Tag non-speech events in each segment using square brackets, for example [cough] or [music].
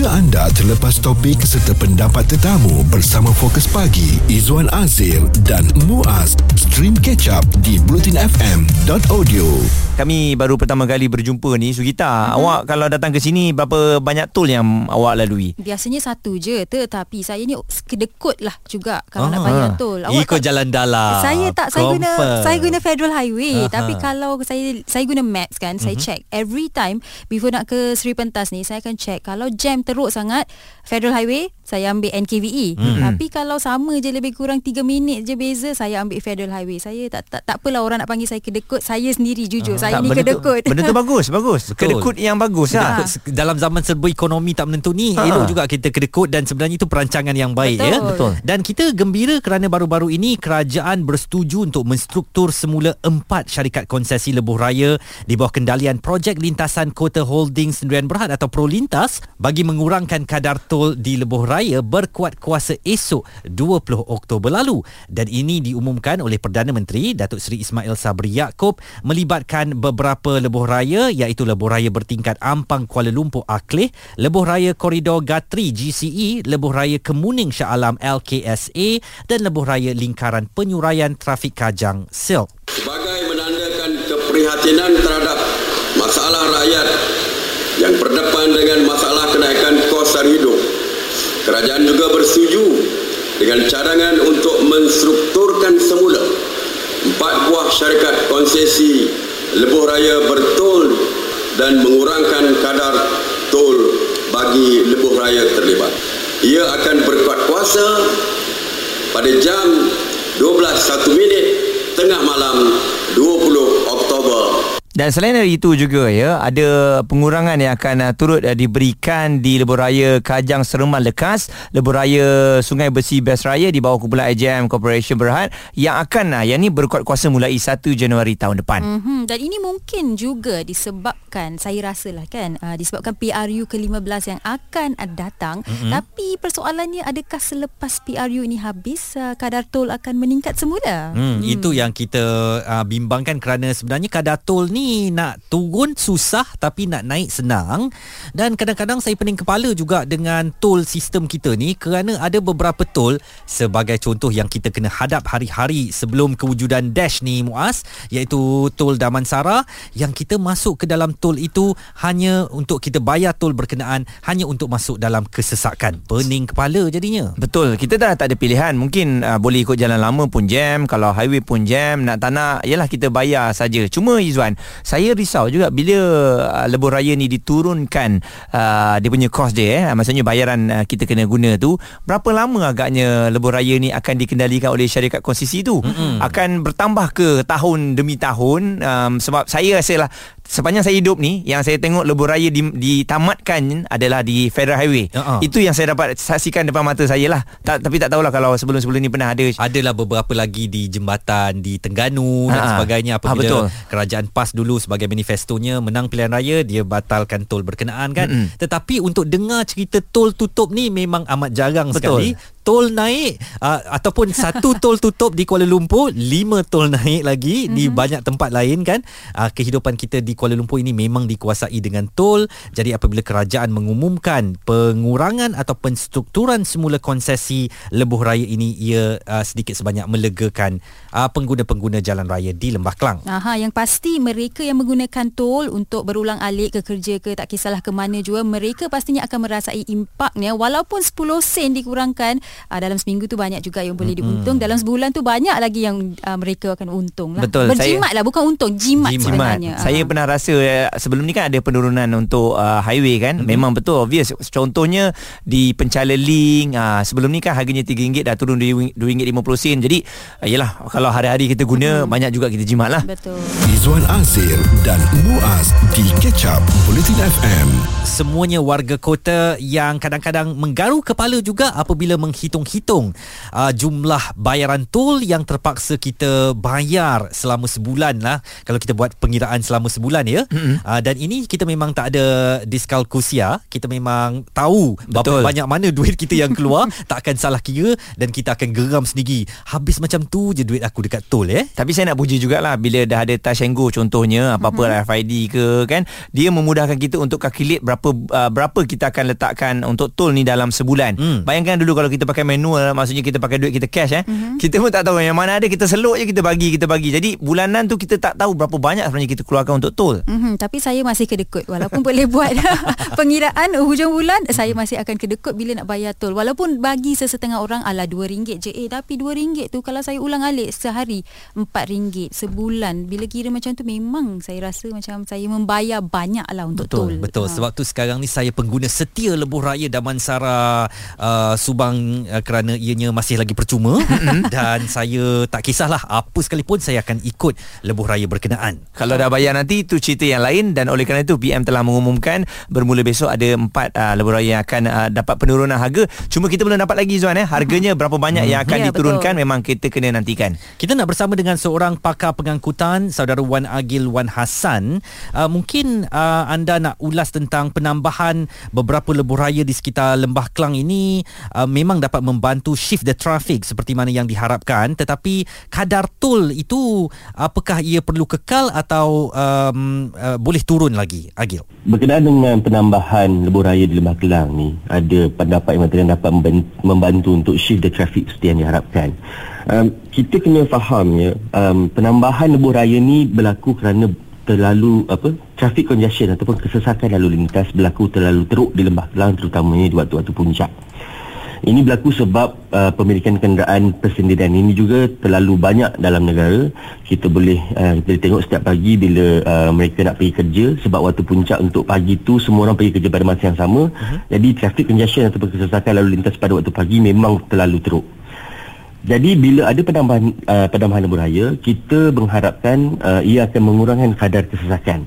Jika anda terlepas topik serta pendapat tetamu bersama Fokus Pagi, Izwan Azir dan Muaz, stream catch up di blutinfm.audio. Kami baru pertama kali berjumpa ni Sugita. Mm-hmm. Awak kalau datang ke sini berapa banyak tol yang awak lalui? Biasanya satu je tetapi saya ni kedekut lah juga kalau Ah. nak bayar tol. Ikut jalan dalam. Saya tak saya guna saya guna Federal Highway Aha. tapi kalau saya saya guna Maps kan saya Mhm. check every time before nak ke Sri Pentas ni saya akan check kalau jam teruk sangat Federal Highway saya ambil NKVE Mhm. tapi kalau sama je lebih kurang 3 minit je beza saya ambil Federal Highway saya tak tak tak apalah orang nak panggil saya kedekut saya sendiri jujur saya Tak, ni benda tu- kedekut Benda tu bagus, [laughs] bagus. Betul. Kedekut yang bagus. Kedekut se- dalam zaman serba ekonomi tak menentu ni Ha. elok juga kita kedekut dan sebenarnya itu perancangan yang baik Betul. ya. Betul. Dan kita gembira kerana baru-baru ini kerajaan bersetuju untuk menstruktur semula empat syarikat konsesi lebuh raya di bawah kendalian Projek Lintasan Kota Holding Sendirian Berhad atau Prolintas bagi mengurangkan kadar tol di lebuh raya berkuat kuasa esok 20 Oktober lalu dan ini diumumkan oleh Perdana Menteri Datuk Seri Ismail Sabri Yaakob melibatkan beberapa lebuh raya iaitu lebuh raya bertingkat Ampang Kuala Lumpur Akleh, lebuh raya koridor Gatri GCE, lebuh raya Kemuning Shah Alam LKSA dan lebuh raya lingkaran penyuraian trafik Kajang Silk. sebagai menandakan keprihatinan terhadap masalah rakyat yang berdepan dengan masalah kenaikan kos sara hidup. Kerajaan juga bersetuju dengan cadangan untuk menstrukturkan semula empat buah syarikat konsesi lebuh raya bertol dan mengurangkan kadar tol bagi lebuh raya terlibat. Ia akan berkuat kuasa pada jam 12.1 minit tengah malam 20 Oktober Dan selain dari itu juga ya, ada pengurangan yang akan uh, turut uh, diberikan di lebuh raya Kajang Sereman Lekas, lebuh raya Sungai Besi Best Raya di bawah kumpulan IJM Corporation Berhad yang akan uh, yang ni berkuat kuasa mulai 1 Januari tahun depan. Mm-hmm. Dan ini mungkin juga disebabkan saya rasalah kan uh, disebabkan PRU ke-15 yang akan uh, datang mm-hmm. tapi persoalannya adakah selepas PRU ini habis uh, kadar tol akan meningkat semula? Hmm, itu yang kita uh, bimbangkan kerana sebenarnya kadar tol ni nak turun susah tapi nak naik senang. Dan kadang-kadang saya pening kepala juga dengan tol sistem kita ni kerana ada beberapa tol sebagai contoh yang kita kena hadap hari-hari sebelum kewujudan dash ni Muaz iaitu tol Damansara yang kita masuk ke dalam tol itu hanya untuk kita bayar tol berkenaan hanya untuk masuk dalam kesesakan. Pening kepala jadinya. Betul, kita dah tak ada pilihan. Mungkin uh, boleh ikut jalan lama pun jam, kalau highway pun jam, nak tak nak yalah kita bayar saja. Cuma Izwan, saya risau juga bila uh, lebuh raya ni diturunkan uh, dia punya kos dia eh, maksudnya bayaran uh, kita kena guna tu, berapa lama agaknya lebuh raya ni akan dikendalikan oleh syarikat konsesi tu? Mm-hmm. Akan bertambah ke tahun demi tahun um, sebab saya rasalah sepanjang saya hidup ni yang saya tengok lebuh raya di, ditamatkan adalah di Federal Highway. Ah. Itu yang saya dapat saksikan depan mata saya lah. Tak, tapi tak tahulah kalau sebelum-sebelum ni pernah ada. Adalah beberapa lagi di jembatan di Tengganu dan Ha-ha. sebagainya Ha, betul. apabila kerajaan PAS dulu sebagai manifestonya menang pilihan raya dia batalkan tol berkenaan kan Mm-mm. tetapi untuk dengar cerita tol tutup ni memang amat jarang Betul. sekali tol naik uh, ataupun satu [laughs] tol tutup di Kuala Lumpur lima tol naik lagi mm-hmm. di banyak tempat lain kan? Uh, kehidupan kita di Kuala Lumpur ini memang dikuasai dengan tol. Jadi apabila kerajaan mengumumkan pengurangan atau penstrukturan semula konsesi lebuh raya ini ia uh, sedikit sebanyak melegakan uh, pengguna-pengguna jalan raya di Lembah Kelang. Aha, yang pasti mereka yang menggunakan tol untuk berulang alik ke kerja ke tak kisahlah ke mana jua mereka pastinya akan merasai impaknya walaupun 10 sen dikurangkan uh, dalam seminggu tu banyak juga yang boleh diuntung dalam sebulan tu banyak lagi yang uh, mereka akan untung lah Betul, berjimat lah bukan untung jimat, Jimat. sebenarnya Saya Ah. pernah rasa eh, sebelum ni kan ada penurunan untuk uh, highway kan. Mm-hmm. Memang betul obvious. Contohnya di Penchala Link uh, sebelum ni kan harganya RM3 dah turun RM2.50 Jadi uh, yalah kalau hari-hari kita guna mm-hmm. banyak juga kita jimat lah. betul Izwan Azir dan Muaz di Catch Up Bulletin FM. semuanya warga kota yang kadang-kadang menggaru kepala juga apabila menghitung hitung-hitung uh, jumlah bayaran tol yang terpaksa kita bayar selama sebulan lah kalau kita buat pengiraan selama sebulan ya. Mm-hmm. Uh, dan ini kita memang tak ada diskalkusia, kita memang tahu berapa Betul. banyak mana duit kita yang keluar, [laughs] tak akan salah kira dan kita akan geram sendiri. Habis macam tu je duit aku dekat tol eh. Tapi saya nak puji jugalah bila dah ada touch and go contohnya apa-apa Mhm. mm-hmm. RFID ke kan dia memudahkan kita untuk calculate berapa uh, berapa kita akan letakkan untuk tol ni dalam sebulan. Hmm. Bayangkan dulu kalau kita pakai manual maksudnya kita pakai duit kita cash eh. Mhm. Mm-hmm. Kita pun tak tahu yang mana ada kita seluk je kita bagi kita bagi. Jadi bulanan tu kita tak tahu berapa banyak sebenarnya kita keluarkan untuk tol. Mm-hmm, tapi saya masih kedekut walaupun boleh buat [laughs] pengiraan hujung bulan saya masih akan kedekut bila nak bayar tol walaupun bagi sesetengah orang ala RM2 je eh tapi RM2 tu kalau saya ulang alik sehari RM4 sebulan bila kira macam tu memang saya rasa macam saya membayar banyak lah untuk Betul, tol betul. Ha. Sebab tu sekarang ni saya pengguna setia lebuh raya Damansara uh, Subang uh, kerana ianya masih lagi percuma dan saya tak kisahlah apa sekalipun saya akan ikut lebuh raya berkenaan. Kalau dah bayar nanti itu cerita yang lain dan oleh kerana itu PM telah mengumumkan bermula besok ada empat uh, lebuh raya yang akan uh, dapat penurunan harga. Cuma kita belum dapat lagi Zuan eh harganya berapa banyak yang akan Ya, diturunkan betul. memang kita kena nantikan. Kita nak bersama dengan seorang pakar pengangkutan saudara Wan Agil Wan Hassan. Uh, mungkin uh, anda nak ulas tentang penambahan beberapa lebuh raya di sekitar Lembah Kelang ini uh, memang dapat membantu shift the traffic seperti mana yang diharapkan tetapi kadar tol itu apakah ia perlu kekal atau um, uh, boleh turun lagi Agil? Berkenaan dengan penambahan lebuh raya di Lembah Kelang ni, ada pendapat yang mengatakan dapat memban- membantu untuk shift the traffic seperti yang diharapkan. Um, kita kena faham ya, um, penambahan lebuh raya ni berlaku kerana terlalu apa traffic congestion ataupun kesesakan lalu lintas berlaku terlalu teruk di Lembah Kelang terutamanya di waktu-waktu puncak. Ini berlaku sebab uh, pemilikan kenderaan persendirian ini juga terlalu banyak dalam negara. Kita boleh uh, kita tengok setiap pagi bila uh, mereka nak pergi kerja sebab waktu puncak untuk pagi tu semua orang pergi kerja pada masa yang sama. Uh-huh. Jadi traffic congestion ataupun kesesakan lalu lintas pada waktu pagi memang terlalu teruk. Jadi bila ada penambahan uh, penambahan lebuh raya, kita mengharapkan uh, ia akan mengurangkan kadar kesesakan.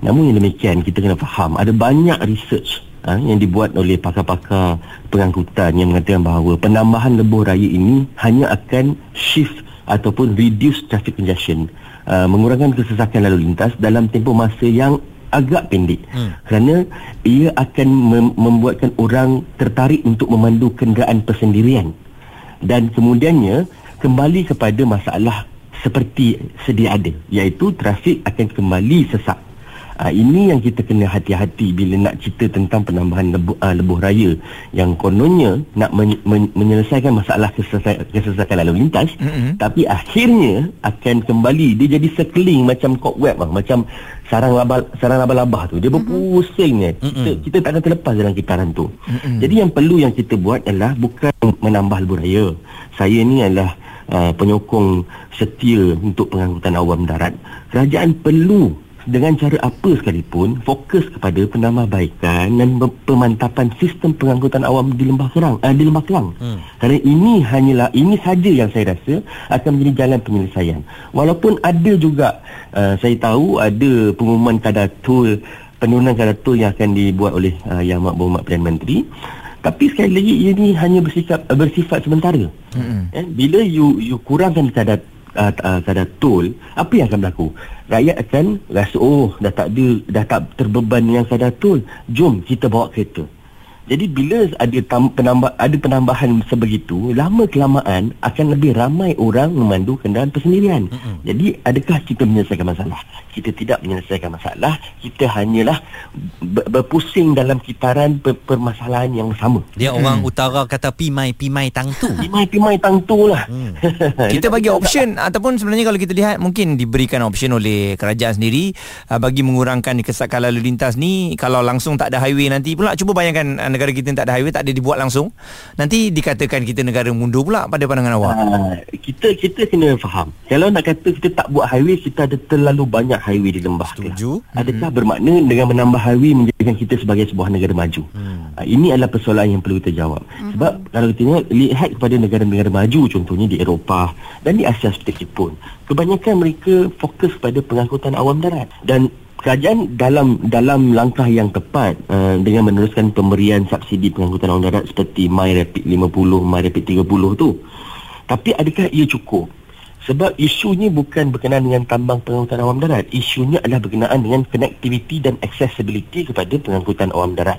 Namun yang demikian kita kena faham ada banyak research uh, yang dibuat oleh pakar-pakar pengangkutan yang mengatakan bahawa penambahan lebuh raya ini hanya akan shift ataupun reduce traffic congestion, uh, mengurangkan kesesakan lalu lintas dalam tempoh masa yang agak pendek hmm. kerana ia akan mem- membuatkan orang tertarik untuk memandu kenderaan persendirian dan kemudiannya kembali kepada masalah seperti sedia ada iaitu trafik akan kembali sesak. Uh, ini yang kita kena hati-hati bila nak cerita tentang penambahan lebuh, uh, lebuh raya yang kononnya nak men- men- menyelesaikan masalah kesesakan, kesesakan lalu lintas mm-hmm. tapi akhirnya akan kembali dia jadi sekeling macam cobweb bang. Macam sarang laba sarang laba-laba tu. Dia berpusing mm-hmm. kita kita tak akan terlepas dalam kitaran tu. Mm-hmm. jadi yang perlu yang kita buat adalah bukan menambah lebuh raya. Saya ni adalah uh, penyokong setia untuk pengangkutan awam darat. Kerajaan perlu dengan cara apa sekalipun fokus kepada penambahbaikan dan pe- pemantapan sistem pengangkutan awam di Lembah Kerang uh, di Lembah Kelang. Hmm. Kerana ini hanyalah ini saja yang saya rasa akan menjadi jalan penyelesaian. Walaupun ada juga uh, saya tahu ada pengumuman kadar tol penurunan kadar tol yang akan dibuat oleh uh, Yang Amat Berhormat Perdana Menteri tapi sekali lagi ini hanya bersifat bersifat sementara. Hmm. Eh, bila you you kurangkan kadar uh, uh, kadar tol, apa yang akan berlaku? Rakyat akan rasa oh dah tak ada dah tak terbeban dengan kadar tol. Jom kita bawa kereta. Jadi bila ada tam, penambah ada penambahan sebegitu, lama kelamaan akan lebih ramai orang memandu kenderaan persendirian. Mm-hmm. Jadi adakah kita menyelesaikan masalah? Kita tidak menyelesaikan masalah, kita hanyalah ber- berpusing dalam kitaran per- permasalahan yang sama. Dia hmm. orang utara kata pimai pimai tang tu. Pimai-pimai tang tu lah. Hmm. [laughs] Kita bagi option ataupun sebenarnya kalau kita lihat mungkin diberikan option oleh kerajaan sendiri uh, bagi mengurangkan kesesakan lalu lintas ni kalau langsung tak ada highway nanti pula cuba bayangkan uh, negara kita tak ada highway tak ada dibuat langsung nanti dikatakan kita negara mundur pula pada pandangan awak. Uh, kita kita kena faham. Kalau nak kata kita tak buat highway, kita ada terlalu banyak highway di lembah. Setuju. Ke? Adakah hmm. bermakna dengan menambah highway menjadikan kita sebagai sebuah negara maju? Hmm. Uh, ini adalah persoalan yang perlu kita jawab. Hmm. Sebab kalau kita tengok lihat kepada negara-negara maju contohnya di Eropah dan di Asia seperti Jepun, kebanyakan mereka fokus pada pengangkutan awam darat dan kerajaan dalam dalam langkah yang tepat uh, dengan meneruskan pemberian subsidi pengangkutan awam darat seperti MyRapid 50, MyRapid 30 tu. Tapi adakah ia cukup? Sebab isunya bukan berkenaan dengan tambang pengangkutan awam darat. Isunya adalah berkenaan dengan connectivity dan accessibility kepada pengangkutan awam darat.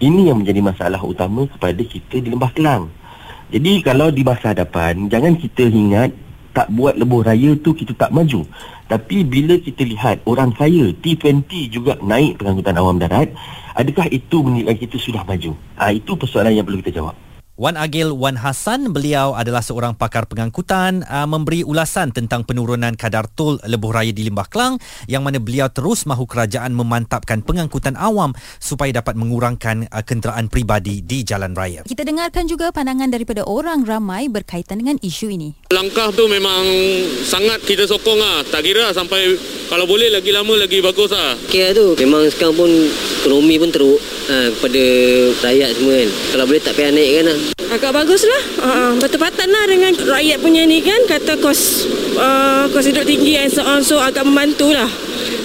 Ini yang menjadi masalah utama kepada kita di Lembah Kelang. Jadi kalau di masa hadapan, jangan kita ingat tak buat lebuh raya tu kita tak maju. Tapi bila kita lihat orang kaya T20 juga naik pengangkutan awam darat, adakah itu menunjukkan kita sudah maju? Ah itu persoalan yang perlu kita jawab. Wan Agil Wan Hassan beliau adalah seorang pakar pengangkutan uh, memberi ulasan tentang penurunan kadar tol lebuh raya di Limbah Kelang yang mana beliau terus mahu kerajaan memantapkan pengangkutan awam supaya dapat mengurangkan uh, kenderaan peribadi di jalan raya. Kita dengarkan juga pandangan daripada orang ramai berkaitan dengan isu ini. Langkah tu memang sangat kita sokong lah. Tak kira lah sampai kalau boleh lagi lama lagi bagus lah. Kira tu memang sekarang pun ekonomi pun teruk ha, kepada rakyat semua kan. Kalau boleh tak payah naik kan lah. Agak bagus lah. Uh, bertepatan lah dengan rakyat punya ni kan. Kata kos uh, kos hidup tinggi and so on. So agak membantu lah.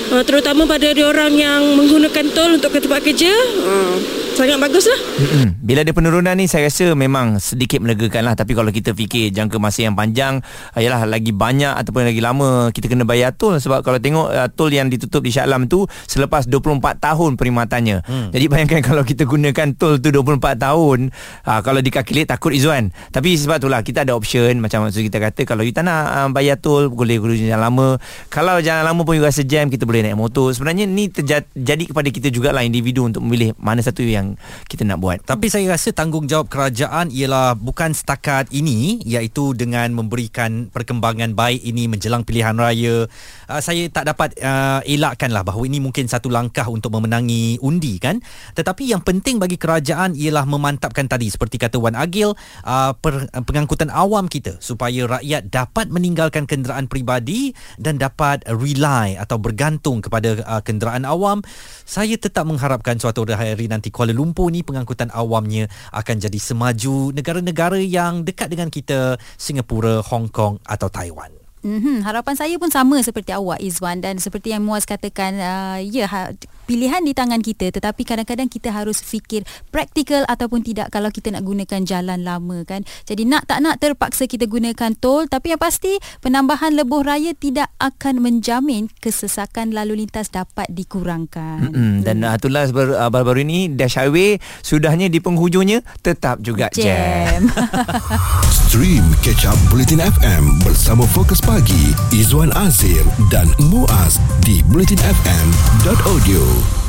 Uh, terutama pada orang yang menggunakan tol untuk ke tempat kerja. Uh, sangat bagus lah. Mm-mm. Bila ada penurunan ni saya rasa memang sedikit melegakan lah tapi kalau kita fikir jangka masa yang panjang ialah lagi banyak ataupun lagi lama kita kena bayar tol sebab kalau tengok uh, tol yang ditutup di Shah Alam tu selepas 24 tahun perkhidmatannya. Hmm. Jadi bayangkan [laughs] kalau kita gunakan tol tu 24 tahun uh, kalau dikalkulate takut Izzuan. Tapi sebab itulah kita ada option macam maksud kita kata kalau you tak nak uh, bayar tol boleh guna jalan lama. Kalau jalan lama pun you rasa jam kita boleh naik motor. Sebenarnya ni terjadi kepada kita jugalah individu untuk memilih mana satu yang kita nak buat. Tapi saya rasa tanggungjawab kerajaan ialah bukan setakat ini iaitu dengan memberikan perkembangan baik ini menjelang pilihan raya. Uh, saya tak dapat uh, elakkanlah bahawa ini mungkin satu langkah untuk memenangi undi kan. Tetapi yang penting bagi kerajaan ialah memantapkan tadi seperti kata Wan Agil uh, per, uh, pengangkutan awam kita supaya rakyat dapat meninggalkan kenderaan peribadi dan dapat rely atau bergantung kepada uh, kenderaan awam. Saya tetap mengharapkan suatu hari nanti Kuala Lumpur ni pengangkutan awamnya akan jadi semaju negara-negara yang dekat dengan kita Singapura, Hong Kong atau Taiwan. Mm-hmm. Harapan saya pun sama seperti awak Izwan dan seperti yang Muaz katakan uh, ya ha, pilihan di tangan kita tetapi kadang-kadang kita harus fikir praktikal ataupun tidak kalau kita nak gunakan jalan lama kan. Jadi nak tak nak terpaksa kita gunakan tol tapi yang pasti penambahan lebuh raya tidak akan menjamin kesesakan lalu lintas dapat dikurangkan. Mm-hmm. Dan uh, itulah uh, baru-baru ini Dash Highway sudahnya di penghujungnya tetap juga jam. jam. [laughs] Stream Catch Up Bulletin FM bersama Fokus Pagi Izwan Azir dan Muaz di bulletinfm.audio. you.